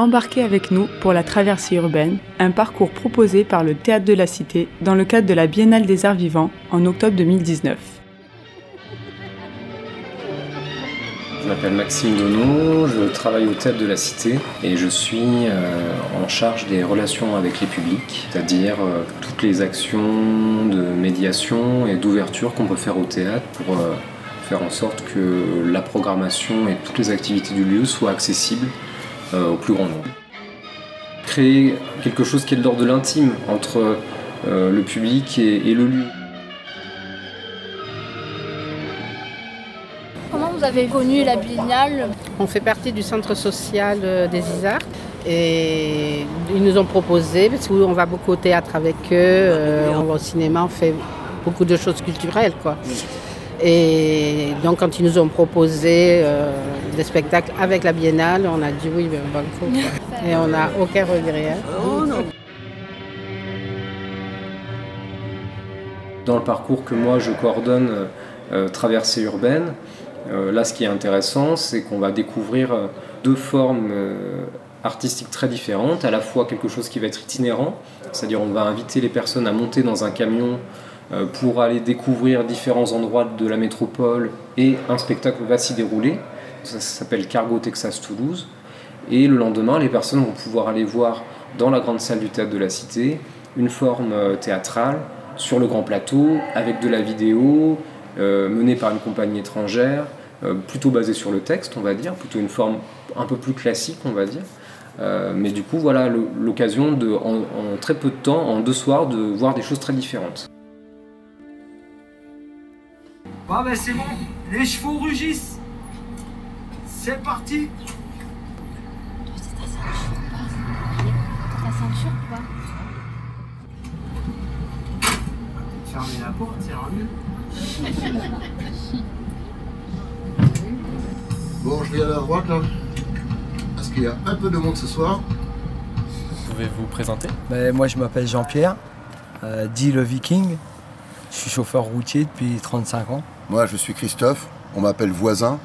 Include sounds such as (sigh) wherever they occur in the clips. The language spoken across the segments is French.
Embarquez avec nous pour la traversée urbaine, un parcours proposé par le Théâtre de la Cité dans le cadre de la Biennale des Arts Vivants en octobre 2019. Je m'appelle Maxime Donneau, je travaille au Théâtre de la Cité et je suis euh, en charge des relations avec les publics, c'est-à-dire euh, toutes les actions de médiation et d'ouverture qu'on peut faire au théâtre pour euh, faire en sorte que la programmation et toutes les activités du lieu soient accessibles au plus grand nombre. Créer quelque chose qui est de l'ordre de l'intime entre le public et le lieu. vous avez connu la Biennale On fait partie du centre social euh, des Isards et ils nous ont proposé, parce qu'on va beaucoup au théâtre avec eux, euh, on va au cinéma, on fait beaucoup de choses culturelles. Quoi. Et donc quand ils nous ont proposé euh, des spectacles avec la Biennale, on a dit oui, ben, banco. (laughs) Et on n'a aucun regret. Hein. Dans le parcours que moi je coordonne, Traversée urbaine, euh, là, ce qui est intéressant, c'est qu'on va découvrir euh, deux formes euh, artistiques très différentes, à la fois quelque chose qui va être itinérant, c'est-à-dire on va inviter les personnes à monter dans un camion pour aller découvrir différents endroits de la métropole et un spectacle va s'y dérouler. Ça, s'appelle Cargo Texas Toulouse. Et le lendemain, les personnes vont pouvoir aller voir dans la grande salle du théâtre de la Cité une forme théâtrale sur le grand plateau avec de la vidéo, euh, menée par une compagnie étrangère, euh, plutôt basée sur le texte, on va dire, plutôt une forme un peu plus classique, on va dire. Euh, mais du coup, voilà l'occasion de, en, très peu de temps, en deux soirs, de voir des choses très différentes. Bah, bah c'est bon, les chevaux rugissent. C'est parti. Ta ceinture, quoi Fermez la porte, ça ira mieux. Bon, je vais à la droite là. Parce qu'il y a un peu de monde ce soir. Pouvez vous présenter? Ben, Moi, je m'appelle Jean-Pierre, euh, dit le Viking. Je suis chauffeur routier depuis 35 ans. Moi, je suis Christophe. On m'appelle voisin.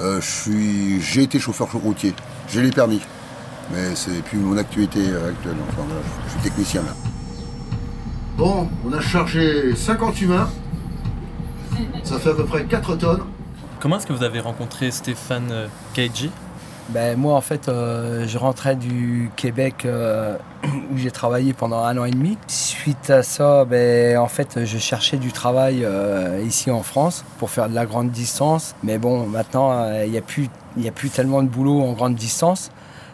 Euh, suis... J'ai été chauffeur routier. J'ai les permis. Mais c'est plus mon activité euh, actuelle. Enfin, je suis technicien là. Bon, on a chargé 50 humains. Ça fait à peu près 4 tonnes. Comment est-ce que vous avez rencontré Stéphane euh, Keiji ben, Moi, en fait, euh, je rentrais du Québec euh, (clears throat) où j'ai travaillé pendant un an et demi. Suite à ça, ben, en fait, je cherchais du travail ici en France pour faire de la grande distance. Mais bon, maintenant, il n'y a, plus, a plus tellement de boulot en grande distance.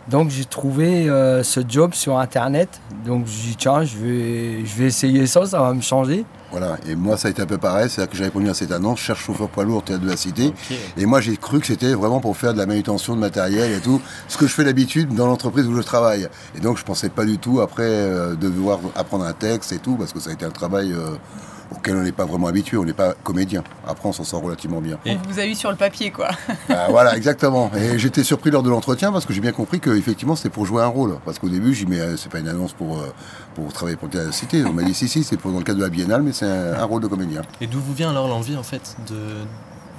Donc j'ai trouvé ce job sur internet. Donc je dit tiens, je vais, je vais essayer ça, ça va me changer. Voilà, et moi ça a été un peu pareil, c'est-à-dire que j'ai répondu à cette annonce, cherche chauffeur poids lourd théâtre de la cité. Et moi j'ai cru que c'était vraiment pour faire de la manutention de matériel et tout, ce que je fais d'habitude dans l'entreprise où je travaille. Et donc je pensais pas du tout après euh, devoir apprendre un texte et tout, parce que ça a été un travail euh, auquel on n'est pas vraiment habitué, on n'est pas comédien. Après, on s'en sort relativement bien. On vous a eu sur le papier, quoi. Bah, voilà, exactement. Et j'étais surpris lors de l'entretien parce que j'ai bien compris qu'effectivement, c'était pour jouer un rôle. Parce qu'au début, j'ai dit, mais euh, c'est pas une annonce pour, euh, pour travailler pour la cité. On m'a dit, si, si, c'est dans le cadre de la biennale, mais c'est un, rôle de comédien. Et d'où vous vient alors l'envie, en fait, de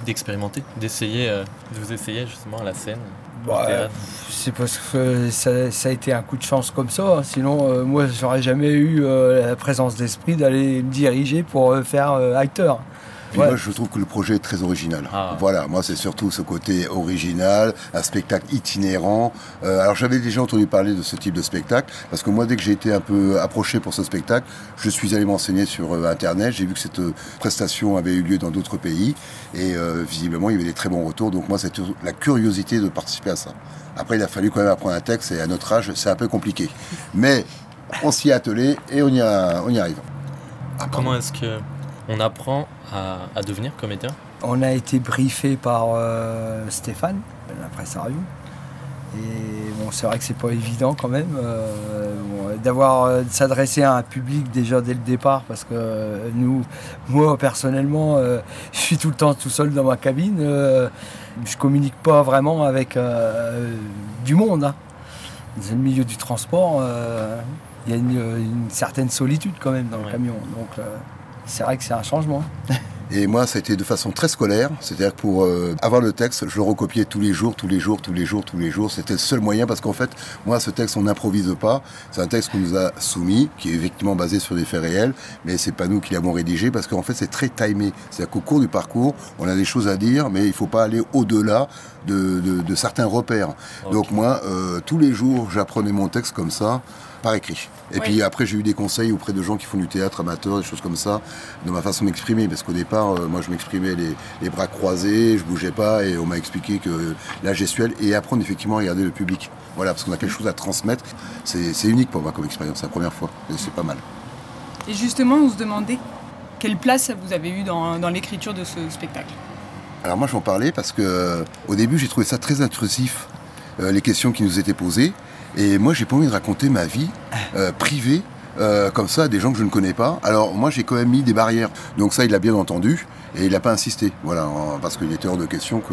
d'expérimenter, d'essayer, euh, de vous essayer justement à la scène? Bah, c'est parce que ça, a été un coup de chance comme ça. Hein. Sinon, euh, moi, j'aurais jamais eu euh, la présence d'esprit d'aller me diriger pour euh, faire acteur. Moi, je trouve que le projet est très original. Ah. Voilà, moi, c'est surtout ce côté original, un spectacle itinérant. Euh, alors, j'avais déjà entendu parler de ce type de spectacle, parce que moi, dès que j'ai été un peu approché pour ce spectacle, je suis allé m'enseigner sur euh, Internet. J'ai vu que cette euh, prestation avait eu lieu dans d'autres pays, et visiblement, il y avait des très bons retours. Donc, moi, c'est la curiosité de participer à ça. Après, il a fallu quand même apprendre un texte, et à notre âge, c'est un peu compliqué. Mais on s'y est attelé, et on y, on y arrive. Comment est-ce que on apprend à, devenir comédien On a été briefé par euh, Stéphane, l'impresario. Et bon, c'est vrai que c'est pas évident quand même euh, d'avoir euh, s'adresser à un public déjà dès le départ parce que nous, moi personnellement, je suis tout le temps tout seul dans ma cabine. je communique pas vraiment avec du monde. Hein. Dans le milieu du transport, il y a une, certaine solitude quand même dans le camion. Donc c'est vrai que c'est un changement. Et moi, ça a été de façon très scolaire. C'est-à-dire que pour euh, avoir le texte, je le recopiais tous les jours, tous les jours, tous les jours, tous les jours. C'était le seul moyen parce qu'en fait, moi, ce texte, on n'improvise pas. C'est un texte qu'on nous a soumis, qui est effectivement basé sur des faits réels, mais c'est pas nous qui l'avons rédigé parce qu'en fait, c'est très timé. C'est-à-dire qu'au cours du parcours, on a des choses à dire, mais il faut pas aller au-delà de, de, certains repères. Donc moi, euh, tous les jours, j'apprenais mon texte comme ça par écrit. Et puis après, j'ai eu des conseils auprès de gens qui font du théâtre amateur, des choses comme ça, de ma façon d'exprimer. Parce qu'au départ, euh, moi, je m'exprimais les, bras croisés, je bougeais pas, et on m'a expliqué que la gestuelle et apprendre effectivement à regarder le public. Voilà, parce qu'on a quelque chose à transmettre. C'est unique pour moi comme expérience, c'est la première fois, et c'est pas mal. Et justement, on se demandait quelle place vous avez eu dans, l'écriture de ce spectacle. Alors moi, j'en parlais parce que au début, j'ai trouvé ça très intrusif, euh, les questions qui nous étaient posées. Et moi, j'ai pas envie de raconter ma vie euh, privée euh, comme ça à des gens que je ne connais pas. Alors moi, j'ai quand même mis des barrières. Donc ça, il l'a bien entendu. Et il n'a pas insisté, voilà, parce qu'il était hors de question que,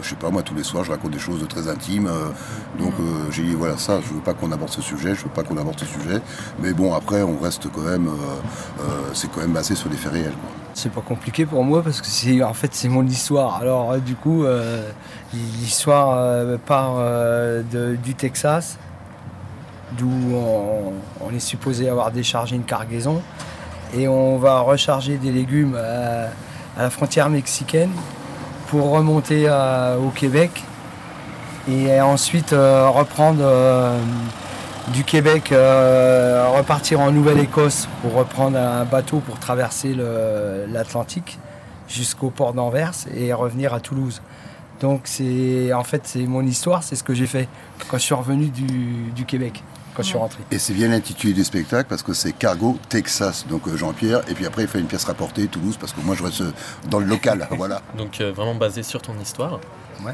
je sais pas, moi tous les soirs je raconte des choses de très intimes. Euh, donc j'ai dit voilà ça, je veux pas qu'on aborde ce sujet, je veux pas qu'on aborde ce sujet. Mais bon après on reste quand même, c'est quand même basé sur des faits réels. C'est pas compliqué pour moi parce que c'est en fait c'est mon histoire. Alors du coup l'histoire part du Texas d'où on, est supposé avoir déchargé une cargaison. Et on va recharger des légumes à, la frontière mexicaine pour remonter au Québec et ensuite euh, reprendre euh, du Québec, euh, repartir en Nouvelle-Écosse pour reprendre un bateau pour traverser l'Atlantique jusqu'au port d'Anvers et revenir à Toulouse. Donc c'est en fait c'est mon histoire, c'est ce que j'ai fait quand je suis revenu du Québec. Et c'est bien l'intitulé du spectacle parce que c'est Cargo Texas, donc euh, Jean-Pierre. Et puis après, il fait une pièce rapportée, Toulouse, parce que moi je reste dans le local. (laughs) voilà. Donc euh, vraiment basé sur ton histoire.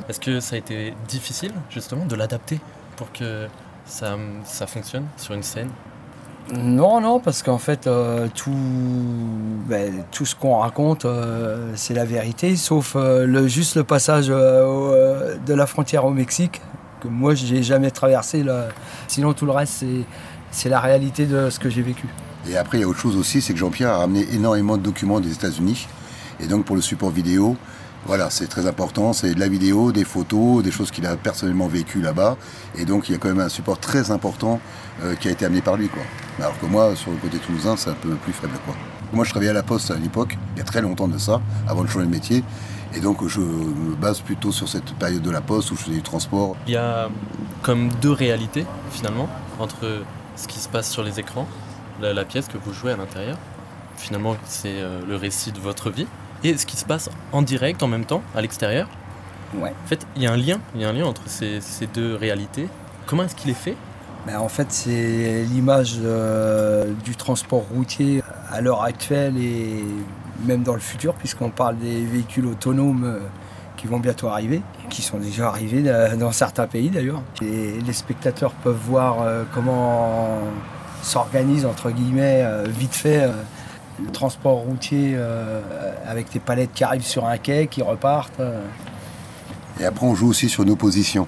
Est-ce que ça a été difficile justement de l'adapter pour que ça, ça fonctionne sur une scène? Non, non, parce qu'en fait, euh, tout, ben, tout ce qu'on raconte, c'est la vérité, sauf le, juste le passage de la frontière au Mexique, que moi, j'ai jamais traversé. Sinon, tout le reste, c'est la réalité de ce que j'ai vécu. Et après, il y a autre chose aussi, c'est que Jean-Pierre a ramené énormément de documents des États-Unis. Et donc, pour le support vidéo, voilà, c'est très important. C'est de la vidéo, des photos, des choses qu'il a personnellement vécues là-bas. Et donc, il y a quand même un support très important euh, qui a été amené par lui. Alors que moi, sur le côté toulousain, c'est un peu plus faible. Quoi. Moi, je travaillais à la Poste à l'époque, il y a très longtemps de ça, avant de changer de métier. Et donc je me base plutôt sur cette période de la poste où je faisais du transport. Il y a comme deux réalités finalement entre ce qui se passe sur les écrans, la, pièce que vous jouez à l'intérieur. Finalement c'est euh, le récit de votre vie. Et ce qui se passe en direct en même temps à l'extérieur. Ouais. En fait, il y a un lien, il y a un lien entre ces, deux réalités. Comment est-ce qu'il est fait? Ben, En fait, c'est l'image euh, du transport routier à l'heure actuelle et même dans le futur, puisqu'on parle des véhicules autonomes euh, qui vont bientôt arriver, qui sont déjà arrivés dans certains pays d'ailleurs. Et les spectateurs peuvent voir euh, comment s'organise, entre guillemets, euh, vite fait, le transport routier avec des palettes qui arrivent sur un quai, qui repartent. Et après, on joue aussi sur nos positions.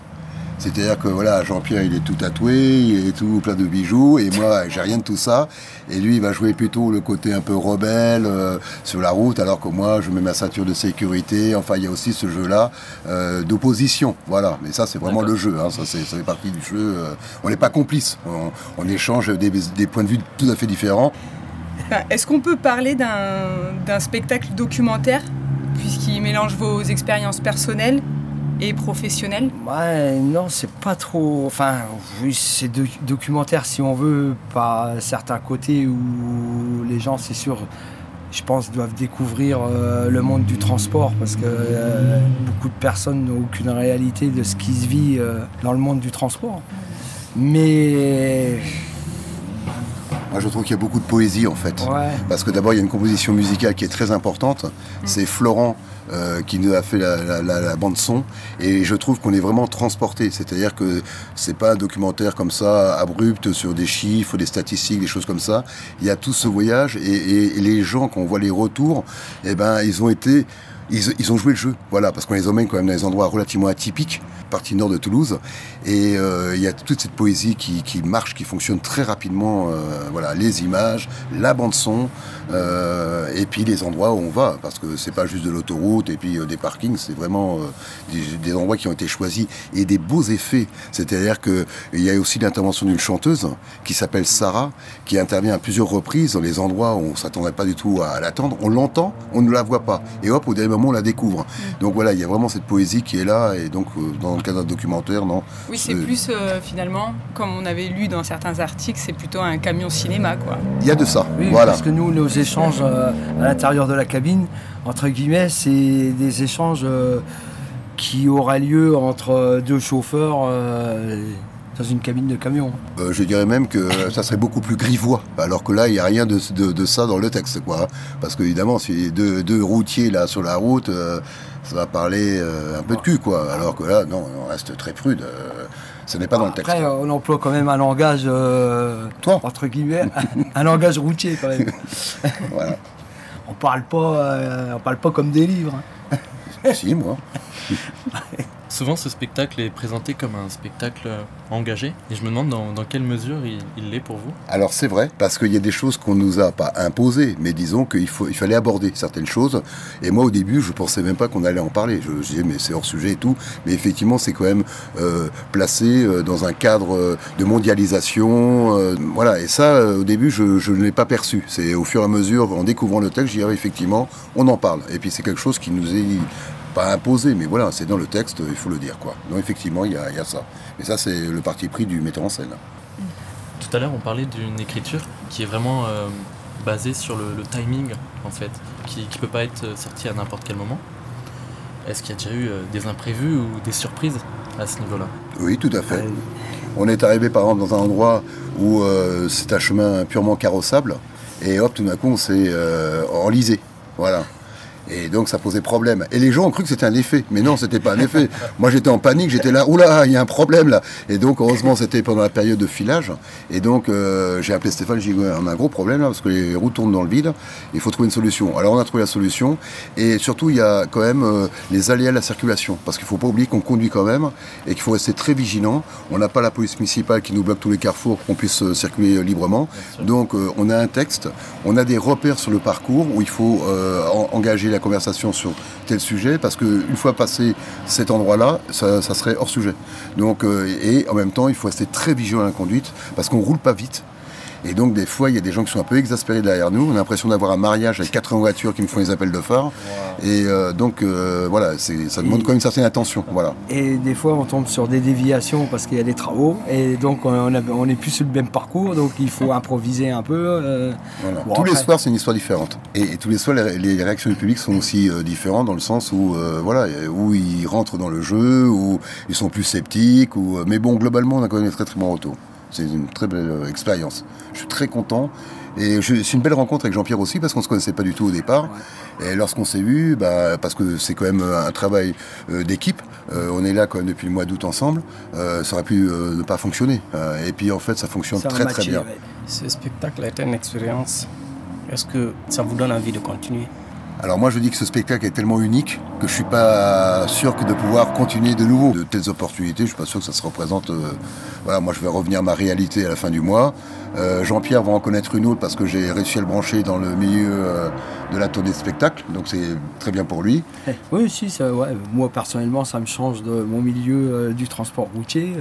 C'est-à-dire que voilà, Jean-Pierre il est tout tatoué, il est tout plein de bijoux, et moi (laughs) j'ai rien de tout ça. Et lui il va jouer plutôt le côté un peu rebelle euh, sur la route, alors que moi je mets ma ceinture de sécurité. Enfin il y a aussi ce jeu-là euh, d'opposition. Voilà, mais ça c'est vraiment le jeu, hein. ça, ça, fait partie du jeu. Euh. on n'est pas complices, on, échange des, des points de vue tout à fait différents. Est-ce qu'on peut parler d'un spectacle documentaire, puisqu'il mélange vos expériences personnelles et professionnel Ouais, non, c'est pas trop. Enfin, c'est documentaire si on veut, pas certains côtés où les gens, c'est sûr, je pense, doivent découvrir euh, le monde du transport parce que euh, beaucoup de personnes n'ont aucune réalité de ce qui se vit euh, dans le monde du transport. Mais. Moi, je trouve qu'il y a beaucoup de poésie en fait. Parce que d'abord, il y a une composition musicale qui est très importante. Mm. C'est Florent euh, qui nous a fait la, bande son et je trouve qu'on est vraiment transporté c'est-à-dire que c'est pas un documentaire comme ça abrupt sur des chiffres des statistiques des choses comme ça il y a tout ce voyage et, les gens quand on voit les retours eh ben ils ont été ils, ont joué le jeu, voilà, parce qu'on les emmène quand même dans des endroits relativement atypiques, partie nord de Toulouse, et euh, il y a toute cette poésie qui, marche, qui fonctionne très rapidement, euh, voilà, les images, la bande son, euh, et puis les endroits où on va, parce que c'est pas juste de l'autoroute et puis des parkings, c'est vraiment des, endroits qui ont été choisis et des beaux effets. C'est-à-dire qu'il y a aussi l'intervention d'une chanteuse qui s'appelle Sarah, qui intervient à plusieurs reprises dans les endroits où on s'attendrait pas du tout à l'attendre. On l'entend, on ne la voit pas, et hop, au dernier moment on la découvre. Mm. Donc voilà, il y a vraiment cette poésie qui est là, et donc euh, dans le cadre d'un documentaire, non Oui, c'est plus euh, finalement, comme on avait lu dans certains articles, c'est plutôt un camion cinéma, quoi. Il y a de ça, oui, voilà. Parce que nous, nos échanges euh, à l'intérieur de la cabine, entre guillemets, c'est des échanges qui auraient lieu entre deux chauffeurs dans une cabine de camion. Euh, je dirais même que ça serait beaucoup plus grivois, alors que là, il n'y a rien de, ça dans le texte. Quoi. Parce qu'évidemment, si deux, deux routiers là, sur la route, euh, ça va parler euh, un peu de cul. Quoi. Alors que là, non, on reste très prude. ce n'est pas dans le texte. Après, on emploie quand même un langage, Toi entre guillemets, un langage routier quand même. (laughs) voilà. On parle pas, on parle pas comme des livres. Hein. si, moi. (laughs) Souvent, ce spectacle est présenté comme un spectacle engagé, et je me demande dans, quelle mesure il l'est pour vous. Alors c'est vrai, parce qu'il y a des choses qu'on nous a pas imposées, mais disons qu'il il fallait aborder certaines choses. Et moi, au début, je pensais même pas qu'on allait en parler. Je, disais, mais c'est hors sujet et tout. Mais effectivement, c'est quand même euh, placé euh, dans un cadre euh, de mondialisation. voilà, et ça, au début, je, ne l'ai pas perçu. C'est au fur et à mesure, en découvrant le texte, dirais effectivement, on en parle. Et puis c'est quelque chose qui nous est pas imposé, mais voilà, c'est dans le texte, il faut le dire. quoi. Donc effectivement, il y, a, ça. Mais ça, c'est le parti pris du metteur en scène. Tout à l'heure, on parlait d'une écriture qui est vraiment euh, basée sur le, timing, en fait, qui ne peut pas être sortie à n'importe quel moment. Est-ce qu'il y a déjà eu euh, des imprévus ou des surprises à ce niveau-là? Oui, tout à fait. On est arrivé par exemple dans un endroit où euh, c'est un chemin purement carrossable, et hop, tout d'un coup, on s'est enlisé. Voilà. Et donc ça posait problème. Et les gens ont cru que c'était un effet. Mais non, c'était pas un effet. (laughs) Moi j'étais en panique, j'étais là, oula, il y a un problème là. Et donc heureusement c'était pendant la période de filage. Et donc euh, j'ai appelé Stéphane, j'ai dit, on a un gros problème là parce que les roues tournent dans le vide. Il faut trouver une solution. Alors on a trouvé la solution. Et surtout il y a quand même euh, les aléas de la circulation. Parce qu'il faut pas oublier qu'on conduit quand même et qu'il faut rester très vigilant. On n'a pas la police municipale qui nous bloque tous les carrefours pour qu'on puisse euh, circuler librement. Donc on a un texte, on a des repères sur le parcours où il faut engager la conversation sur tel sujet, parce qu'une fois passé cet endroit-là, ça, serait hors sujet. Donc, euh, et en même temps, il faut rester très vigilant à la conduite, parce qu'on roule pas vite. Et donc, des fois, il y a des gens qui sont un peu exaspérés derrière nous. On a l'impression d'avoir un mariage avec 80 voitures qui nous font les appels de phare. Et euh, donc, euh, voilà, ça demande quand même une certaine attention. Voilà. Et des fois, on tombe sur des déviations parce qu'il y a des travaux. Et donc, on n'est plus sur le même parcours. Donc, il faut improviser un peu. Euh, tous les soirs, c'est une histoire différente. Et, tous les soirs, les, réactions du public sont aussi différentes dans le sens où, voilà, où ils rentrent dans le jeu, où ils sont plus sceptiques. Ou, mais bon, globalement, on a quand même des très très bons retours. C'est une très belle euh, expérience. Je suis très content. Et c'est une belle rencontre avec Jean-Pierre aussi parce qu'on ne se connaissait pas du tout au départ. Et lorsqu'on s'est vu, bah, parce que c'est quand même un travail euh, d'équipe, euh, on est là quand même depuis le mois d'août ensemble, ça aurait pu ne pas fonctionner. et puis en fait, ça fonctionne très très bien. Ce spectacle a été une expérience. Est-ce que ça vous donne envie de continuer? Alors moi je dis que ce spectacle est tellement unique que je suis pas sûr que de pouvoir continuer de nouveau de telles opportunités. Je suis pas sûr que ça se représente. Euh, voilà, moi je vais revenir à ma réalité à la fin du mois. Euh, Jean-Pierre va en connaître une autre parce que j'ai réussi à le brancher dans le milieu euh, de la tournée de spectacle, donc c'est très bien pour lui. (laughs) Oui, si, moi personnellement ça me change de mon milieu du transport routier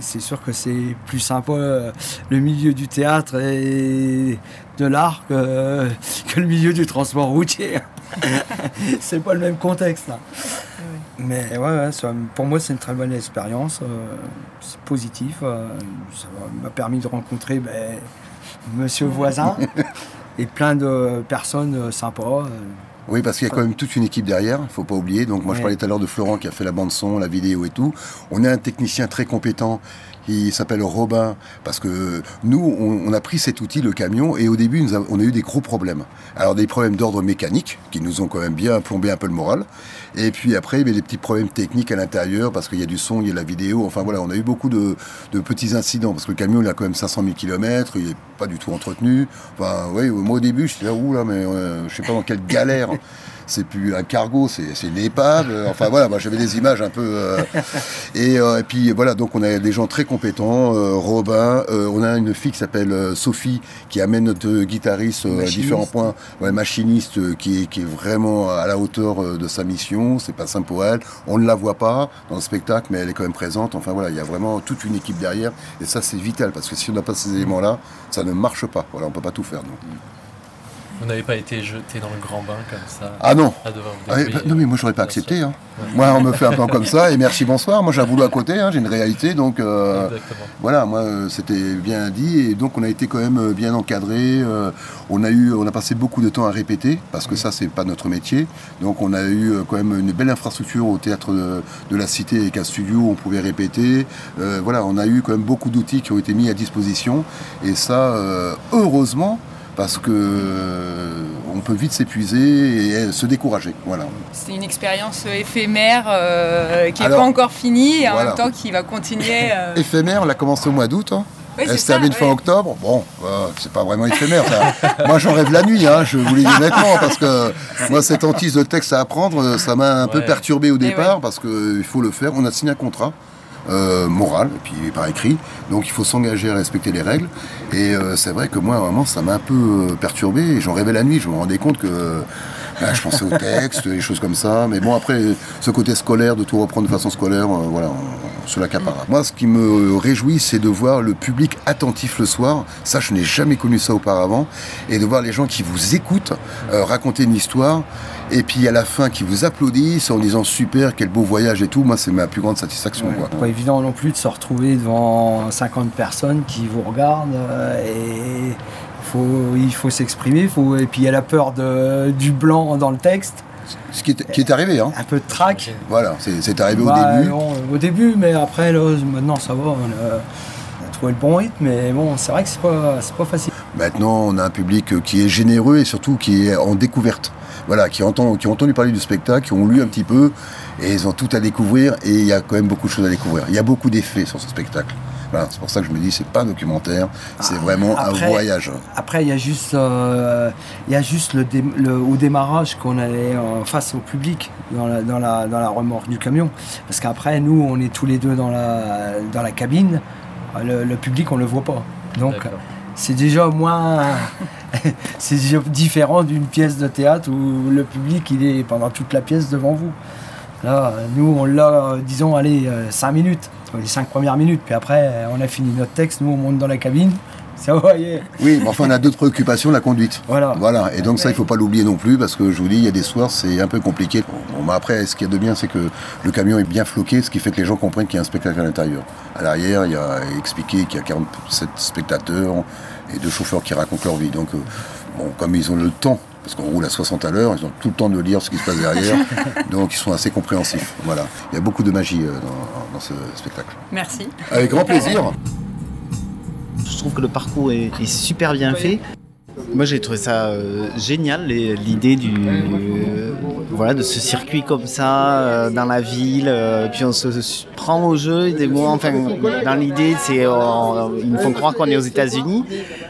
c'est sûr que c'est plus sympa le milieu du théâtre et de l'art que, le milieu du transport routier. (laughs) c'est pas le même contexte. Mais ouais, pour moi, c'est une très bonne expérience. Euh, c'est positif. Euh, ça m'a permis de rencontrer ben, monsieur voisin (laughs) et plein de personnes sympas. Oui, parce qu'il y a quand même toute une équipe derrière, il ne faut pas oublier. Donc moi je parlais tout à l'heure de Florent qui a fait la bande son, la vidéo et tout. On a un technicien très compétent qui s'appelle Robin, parce que nous, on, a pris cet outil, le camion, et au début, on a eu des gros problèmes. Alors des problèmes d'ordre mécanique, qui nous ont quand même bien plombé un peu le moral, et puis après, il y avait des petits problèmes techniques à l'intérieur, parce qu'il y a du son, il y a la vidéo, enfin voilà, on a eu beaucoup de, petits incidents, parce que le camion, il a quand même 500 000 km, il n'est pas du tout entretenu. Enfin, oui, moi au début, je disais, ouh là, mais je sais pas dans quelle galère c'est plus un cargo, c'est une épave. Enfin voilà, moi j'avais des images un peu. et, et, puis voilà, donc on a des gens très compétents. Robin, on a une fille qui s'appelle Sophie qui amène notre guitariste à différents points. Ouais, machiniste qui est, qui est vraiment à la hauteur de sa mission. C'est pas simple pour elle. On ne la voit pas dans le spectacle, mais elle est quand même présente. Enfin voilà, il y a vraiment toute une équipe derrière. Et ça, c'est vital parce que si on n'a pas ces éléments-là, ça ne marche pas. Voilà, on peut pas tout faire. Donc. Vous n'avez pas été jeté dans le grand bain comme ça Ah non ah, bah, Non mais moi j'aurais pas accepté. Hein. Moi on me fait un plan comme ça et merci bonsoir. Moi j'ai un boulot à côté, hein, j'ai une réalité donc euh, voilà moi euh, c'était bien dit et donc on a été quand même euh, bien encadré. on a eu on a passé beaucoup de temps à répéter parce que ça c'est pas notre métier. Donc on a eu quand même une belle infrastructure au théâtre de, la Cité avec un studio où on pouvait répéter. voilà on a eu quand même beaucoup d'outils qui ont été mis à disposition et ça heureusement parce que euh, on peut vite s'épuiser et se décourager. Voilà. C'est une expérience éphémère euh, qui n'est pas encore finie et en même temps qui va continuer. (laughs) Euh. Éphémère, on l'a commencé au mois d'août. Hein. Elle se termine fin octobre. Bon, c'est pas vraiment éphémère. (laughs) moi, j'en rêve la nuit, hein, je vous l'ai dit honnêtement, parce que moi, cette hantise de texte à apprendre, ça m'a un peu perturbé au départ, parce qu'il faut le faire. On a signé un contrat. Euh, morale, puis par écrit. Donc il faut s'engager à respecter les règles. Et euh, c'est vrai que moi, vraiment, ça m'a un peu euh, perturbé. J'en rêvais la nuit. Je me rendais compte que bah, je pensais au texte, des choses comme ça. Mais bon, après, ce côté scolaire, de tout reprendre de façon scolaire, voilà, on, se l'accapara. Moi, ce qui me réjouit, c'est de voir le public attentif le soir. Ça, je n'ai jamais connu ça auparavant. Et de voir les gens qui vous écoutent raconter une histoire et puis à la fin qui vous applaudissent en disant super, quel beau voyage et tout, moi c'est ma plus grande satisfaction. C'est pas évident non plus de se retrouver devant 50 personnes qui vous regardent euh, et faut, il faut s'exprimer, faut, et puis il y a la peur de, du blanc dans le texte. Ce qui est, qui est arrivé. Hein. Un peu de trac. Voilà, c'est arrivé au début. au début, mais après, là, maintenant ça va. A, trouvé le bon rythme, mais bon, c'est vrai que c'est pas, pas facile. Maintenant, on a un public qui est généreux et surtout qui est en découverte voilà, qui, entend, qui ont entendu parler du spectacle, qui ont lu un petit peu, et ils ont tout à découvrir, et il y a quand même beaucoup de choses à découvrir. Il y a beaucoup d'effets sur ce spectacle. Voilà, c'est pour ça que je me dis, c'est pas un documentaire, c'est ah, vraiment un voyage. Après, il y a juste, euh, il y a juste le, au démarrage qu'on allait face au public dans la, dans, la, dans la remorque du camion. Parce qu'après, nous, on est tous les deux dans la, dans la cabine. Le, le public, on le voit pas. Donc, c'est déjà moins. (laughs) c'est différent d'une pièce de théâtre où le public il est pendant toute la pièce devant vous. Là, nous on l'a, disons, allez, 5 euh, minutes, les 5 premières minutes, puis après on a fini notre texte, nous on monte dans la cabine. Ça. Oui, mais enfin on a d'autres préoccupations, la conduite. Voilà. Voilà. Et donc ça il faut pas l'oublier non plus parce que je vous dis, il y a des soirs c'est un peu compliqué. Bon, après, ce qu'il y a de bien, c'est que le camion est bien floqué, ce qui fait que les gens comprennent qu'il y a un spectacle à l'intérieur. À l'arrière, il y a expliqué qu'il y a 47 spectateurs et deux chauffeurs qui racontent leur vie. Donc, euh, bon, comme ils ont le temps, parce qu'on roule à 60 à l'heure, ils ont tout le temps de lire ce qui se passe derrière, (laughs) donc ils sont assez compréhensifs. Voilà. Il y a beaucoup de magie euh, dans, ce spectacle. Merci. Avec grand plaisir. Je trouve que le parcours est, super bien fait. Moi j'ai trouvé ça euh, génial, l'idée du, voilà, de ce circuit comme ça euh, dans la ville. Euh, puis on se, prend au jeu. Des mots, enfin, dans l'idée, euh, ils nous font croire qu'on est aux États-Unis,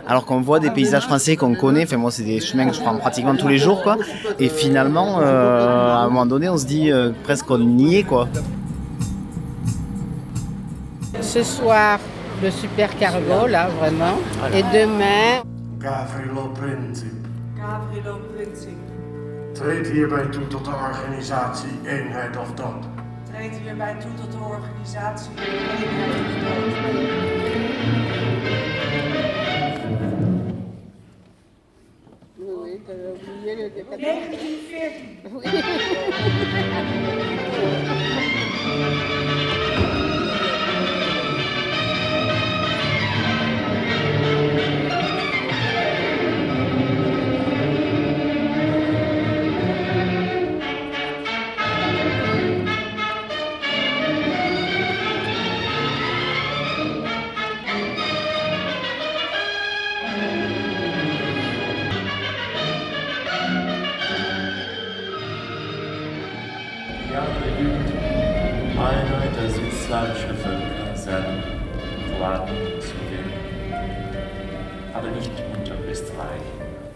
alors qu'on voit des paysages français qu'on connaît. Enfin, moi, c'est des chemins que je prends pratiquement tous les jours, quoi. Et finalement, à un moment donné, on se dit presque qu'on y est, quoi. Ce soir, le super cargo, là, vraiment. Et demain. Gavrilo Princip. Gavrilo Princip. Treed hierbij toe tot de organisatie Eenheid of Dood. Treed hierbij toe tot de organisatie Eenheid of Dood. 1914. (laughs)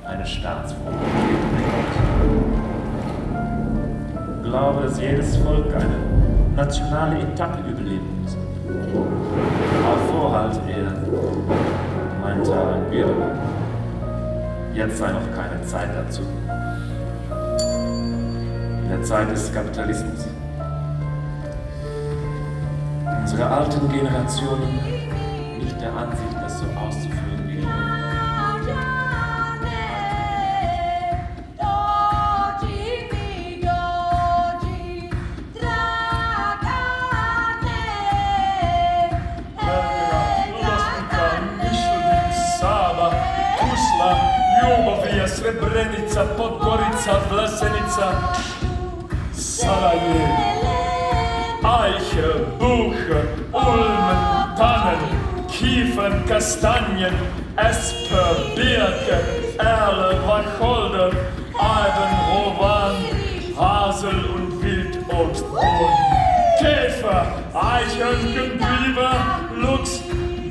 aber eine Staatsform. glaube, dass jedes Volk eine nationale Etappe überleben muss. Auf Vorhalt er meinte ein Bier. Jetzt sei noch keine Zeit dazu. In der Zeit des Kapitalismus. Unsere alten Generationen nicht der Ansicht, Vlasenica, Sarajevo, Eiche, Buche, Ulmen, Tannen, Kiefern, Kastanien, Esper, Birke, Erle, Wacholder, Eiben, Rowan, Hasel und Wildobst, Käfer, Eichhörnchen, Biber, Luchs,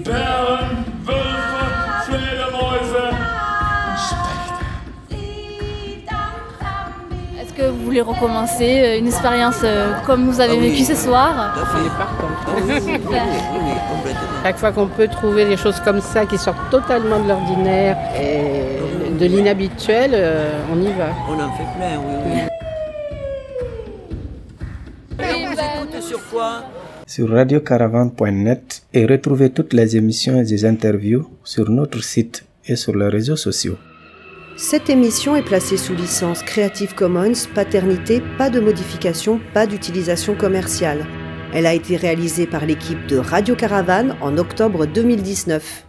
Bären, que vous voulez recommencer euh, une expérience euh, comme vous avez vécu ce soir Super. Chaque fois qu'on peut trouver des choses comme ça qui sortent totalement de l'ordinaire et de l'inhabituel, euh, on y va. On en fait plein, oui. ben, sur quoi? Sur radiocaravane.net et retrouvez toutes les émissions et les interviews sur notre site et sur les réseaux sociaux. Cette émission est placée sous licence Creative Commons, paternité, pas de modification, pas d'utilisation commerciale. Elle a été réalisée par l'équipe de Radio Caravane en octobre 2019.